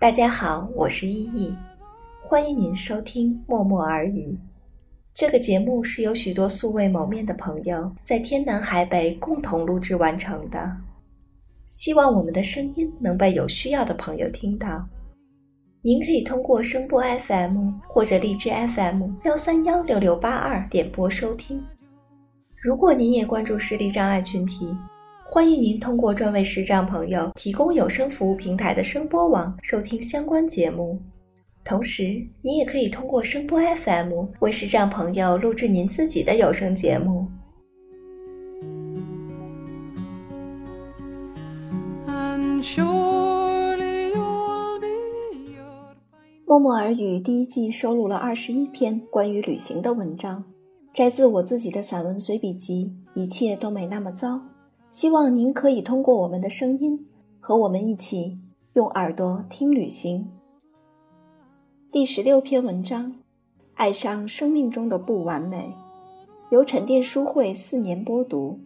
大家好，我是依依，欢迎您收听默默耳语。这个节目是由许多素未谋面的朋友在天南海北共同录制完成的，希望我们的声音能被有需要的朋友听到。您可以通过声波 FM 或者荔枝 FM 幺三幺六六八二点播收听。如果您也关注视力障碍群体，欢迎您通过专为视障朋友提供有声服务平台的声波网收听相关节目。同时，您也可以通过声波 FM 为视障朋友录制您自己的有声节目。默默耳语第一季收录了二十一篇关于旅行的文章，摘自我自己的散文随笔集《一切都没那么糟》。希望您可以通过我们的声音，和我们一起用耳朵听旅行。第十六篇文章，爱上生命中的不完美，由沉淀书会四年播读。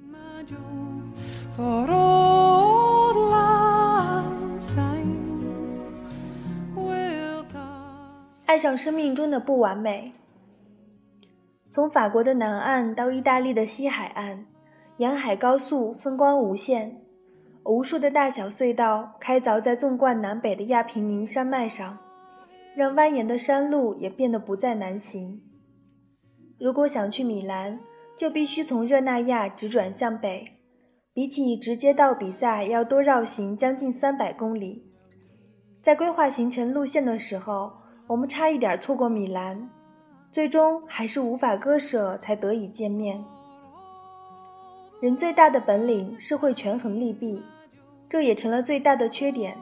爱上生命中的不完美。从法国的南岸到意大利的西海岸，沿海高速风光无限，无数的大小隧道开凿在纵贯南北的亚平宁山脉上。让蜿蜒的山路也变得不再难行。如果想去米兰，就必须从热那亚直转向北，比起直接到比萨要多绕行将近三百公里。在规划行程路线的时候，我们差一点错过米兰，最终还是无法割舍，才得以见面。人最大的本领是会权衡利弊，这也成了最大的缺点。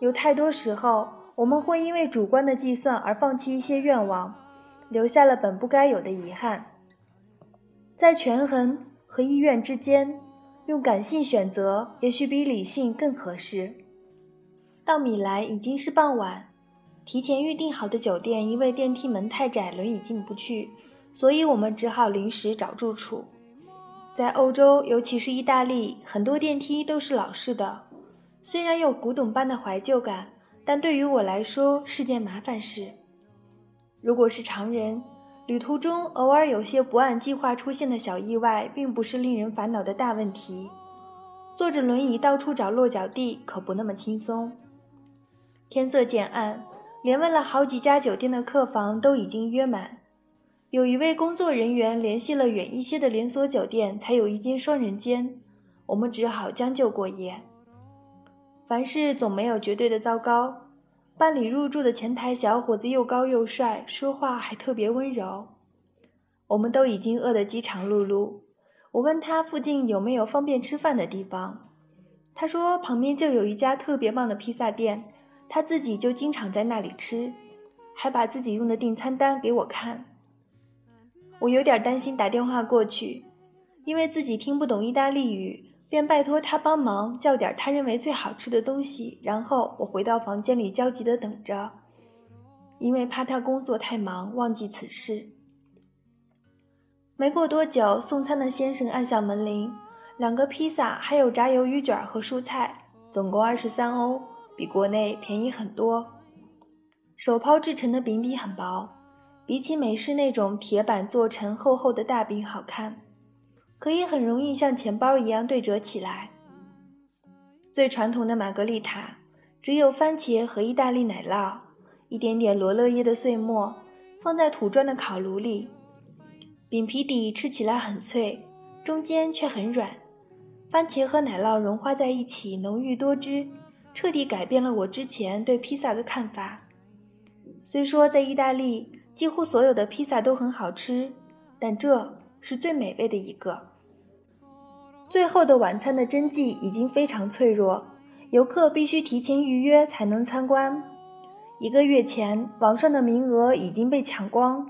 有太多时候。我们会因为主观的计算而放弃一些愿望，留下了本不该有的遗憾。在权衡和意愿之间，用感性选择也许比理性更合适。到米兰已经是傍晚，提前预订好的酒店因为电梯门太窄，轮椅进不去，所以我们只好临时找住处。在欧洲，尤其是意大利，很多电梯都是老式的，虽然有古董般的怀旧感。但对于我来说是件麻烦事。如果是常人，旅途中偶尔有些不按计划出现的小意外，并不是令人烦恼的大问题。坐着轮椅到处找落脚地，可不那么轻松。天色渐暗，连问了好几家酒店的客房都已经约满。有一位工作人员联系了远一些的连锁酒店，才有一间双人间。我们只好将就过夜。凡事总没有绝对的糟糕。办理入住的前台小伙子又高又帅，说话还特别温柔。我们都已经饿得饥肠辘辘。我问他附近有没有方便吃饭的地方，他说旁边就有一家特别棒的披萨店，他自己就经常在那里吃，还把自己用的订餐单给我看。我有点担心打电话过去，因为自己听不懂意大利语。便拜托他帮忙叫点他认为最好吃的东西，然后我回到房间里焦急地等着，因为怕他工作太忙忘记此事。没过多久，送餐的先生按响门铃，两个披萨，还有炸鱿鱼卷和蔬菜，总共二十三欧，比国内便宜很多。手抛制成的饼底很薄，比起美式那种铁板做成厚厚的大饼好看。可以很容易像钱包一样对折起来。最传统的玛格丽塔，只有番茄和意大利奶酪，一点点罗勒叶的碎末，放在土砖的烤炉里。饼皮底吃起来很脆，中间却很软。番茄和奶酪融化在一起，浓郁多汁，彻底改变了我之前对披萨的看法。虽说在意大利几乎所有的披萨都很好吃，但这。是最美味的一个。最后的晚餐的真迹已经非常脆弱，游客必须提前预约才能参观。一个月前，网上的名额已经被抢光。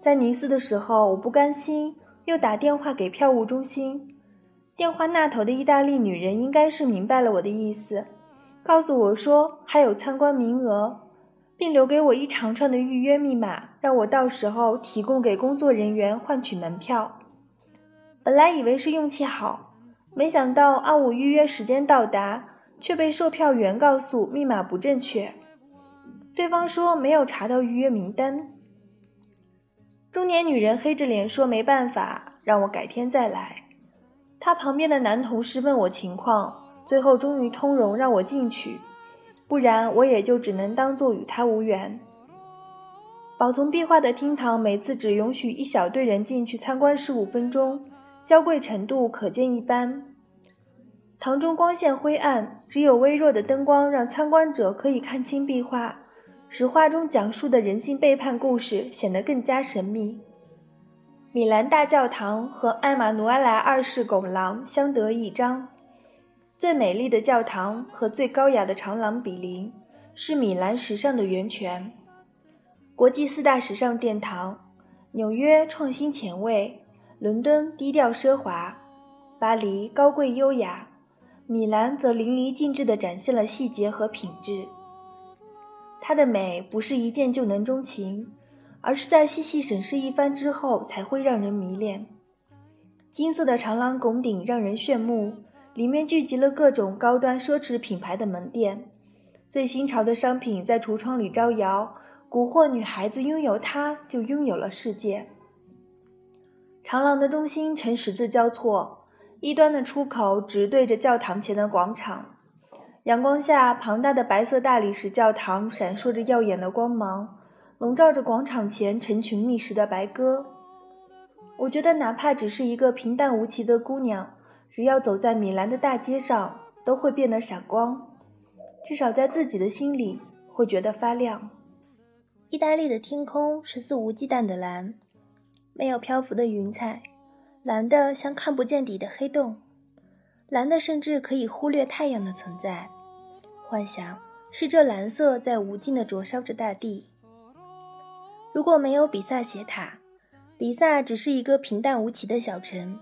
在尼斯的时候，我不甘心，又打电话给票务中心。电话那头的意大利女人应该是明白了我的意思，告诉我说还有参观名额。并留给我一长串的预约密码，让我到时候提供给工作人员换取门票。本来以为是运气好，没想到按我预约时间到达，却被售票员告诉密码不正确。对方说没有查到预约名单。中年女人黑着脸说没办法，让我改天再来。她旁边的男同事问我情况，最后终于通融让我进去，不然我也就只能当做与他无缘。保存壁画的厅堂每次只允许一小队人进去参观十五分钟，娇贵程度可见一斑。堂中光线灰暗，只有微弱的灯光让参观者可以看清壁画。使画中讲述的人性背叛故事显得更加神秘。米兰大教堂和艾玛努埃莱二世拱廊相得益彰。最美丽的教堂和最高雅的长廊比邻，是米兰时尚的源泉。国际四大时尚殿堂：纽约创新前卫，伦敦低调奢华，巴黎高贵优雅，米兰则淋漓尽致地展现了细节和品质。它的美不是一见就能钟情，而是在细细审视一番之后才会让人迷恋。金色的长廊拱顶让人炫目，里面聚集了各种高端奢侈品牌的门店，最新潮的商品在橱窗里招摇，蛊惑女孩子拥有它就拥有了世界。长廊的中心呈十字交错，一端的出口直对着教堂前的广场。阳光下，庞大的白色大理石教堂闪烁着耀眼的光芒，笼罩着广场前成群觅食的白鸽。我觉得，哪怕只是一个平淡无奇的姑娘，只要走在米兰的大街上，都会变得闪光，至少在自己的心里会觉得发亮。意大利的天空是肆无忌惮的蓝，没有漂浮的云彩，蓝的像看不见底的黑洞，蓝的甚至可以忽略太阳的存在。幻想是这蓝色在无尽的灼烧着大地。如果没有比萨斜塔，比萨只是一个平淡无奇的小城。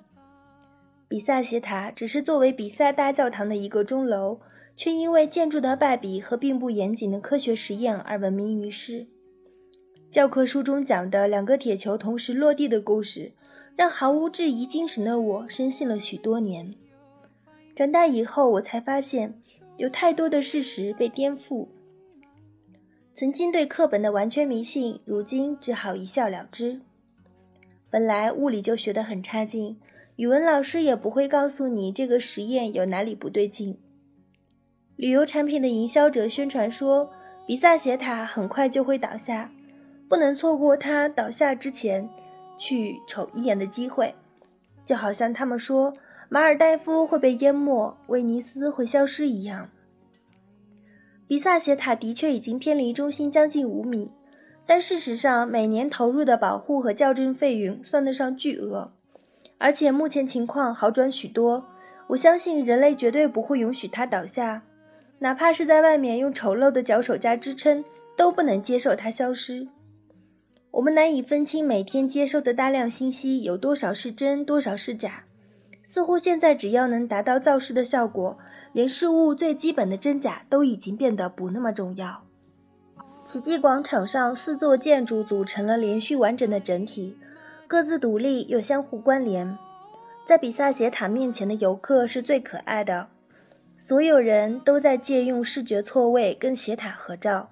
比萨斜塔只是作为比萨大教堂的一个钟楼，却因为建筑的败笔和并不严谨的科学实验而闻名于世。教科书中讲的两个铁球同时落地的故事，让毫无质疑精神的我深信了许多年。长大以后，我才发现。有太多的事实被颠覆。曾经对课本的完全迷信，如今只好一笑了之。本来物理就学得很差劲，语文老师也不会告诉你这个实验有哪里不对劲。旅游产品的营销者宣传说，比萨斜塔很快就会倒下，不能错过它倒下之前去瞅一眼的机会，就好像他们说。马尔代夫会被淹没，威尼斯会消失一样。比萨斜塔的确已经偏离中心将近五米，但事实上，每年投入的保护和校正费用算得上巨额。而且目前情况好转许多，我相信人类绝对不会允许它倒下，哪怕是在外面用丑陋的脚手架支撑，都不能接受它消失。我们难以分清每天接收的大量信息有多少是真，多少是假。似乎现在只要能达到造势的效果，连事物最基本的真假都已经变得不那么重要。奇迹广场上四座建筑组成了连续完整的整体，各自独立又相互关联。在比萨斜塔面前的游客是最可爱的，所有人都在借用视觉错位跟斜塔合照，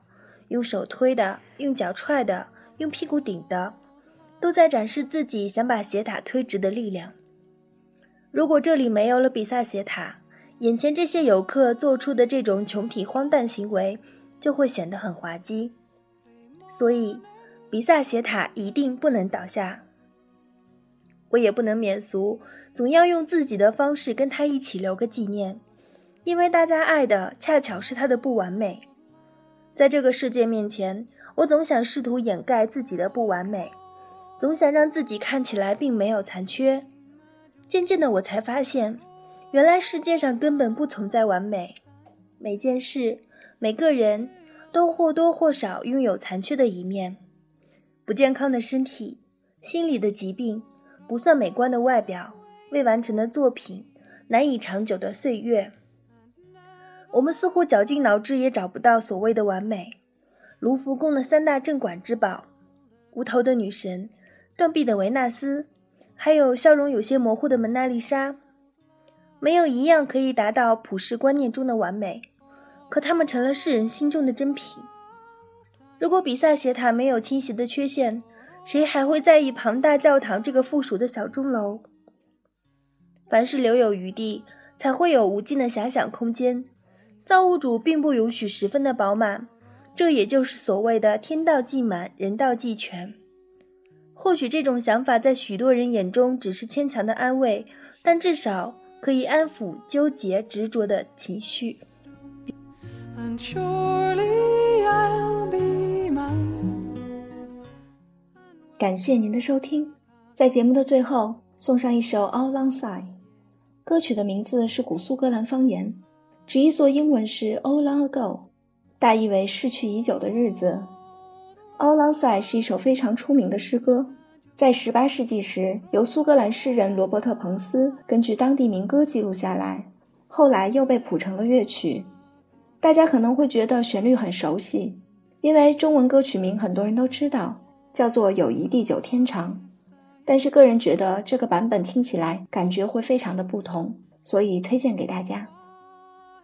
用手推的，用脚踹的，用屁股顶的，都在展示自己想把斜塔推直的力量。如果这里没有了比萨斜塔，眼前这些游客做出的这种穷体荒诞行为就会显得很滑稽。所以，比萨斜塔一定不能倒下。我也不能免俗，总要用自己的方式跟他一起留个纪念，因为大家爱的恰巧是他的不完美。在这个世界面前，我总想试图掩盖自己的不完美，总想让自己看起来并没有残缺。渐渐的，我才发现，原来世界上根本不存在完美。每件事、每个人都或多或少拥有残缺的一面。不健康的身体、心理的疾病、不算美观的外表、未完成的作品、难以长久的岁月，我们似乎绞尽脑汁也找不到所谓的完美。卢浮宫的三大镇馆之宝：无头的女神、断臂的维纳斯。还有笑容有些模糊的蒙娜丽莎，没有一样可以达到普世观念中的完美，可它们成了世人心中的珍品。如果比萨斜塔没有倾斜的缺陷，谁还会在意庞大教堂这个附属的小钟楼？凡是留有余地，才会有无尽的遐想空间。造物主并不允许十分的饱满，这也就是所谓的“天道既满，人道既全”。或许这种想法在许多人眼中只是牵强的安慰，但至少可以安抚纠结执着的情绪。感谢您的收听，在节目的最后送上一首《All Long Side》，歌曲的名字是古苏格兰方言，直译作英文是 “All Long Ago”，大意为逝去已久的日子。《All Long Side》是一首非常出名的诗歌，在18世纪时由苏格兰诗人罗伯特·彭斯根据当地民歌记录下来，后来又被谱成了乐曲。大家可能会觉得旋律很熟悉，因为中文歌曲名很多人都知道。叫做友谊地久天长，但是个人觉得这个版本听起来感觉会非常的不同，所以推荐给大家。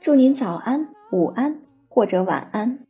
祝您早安、午安或者晚安。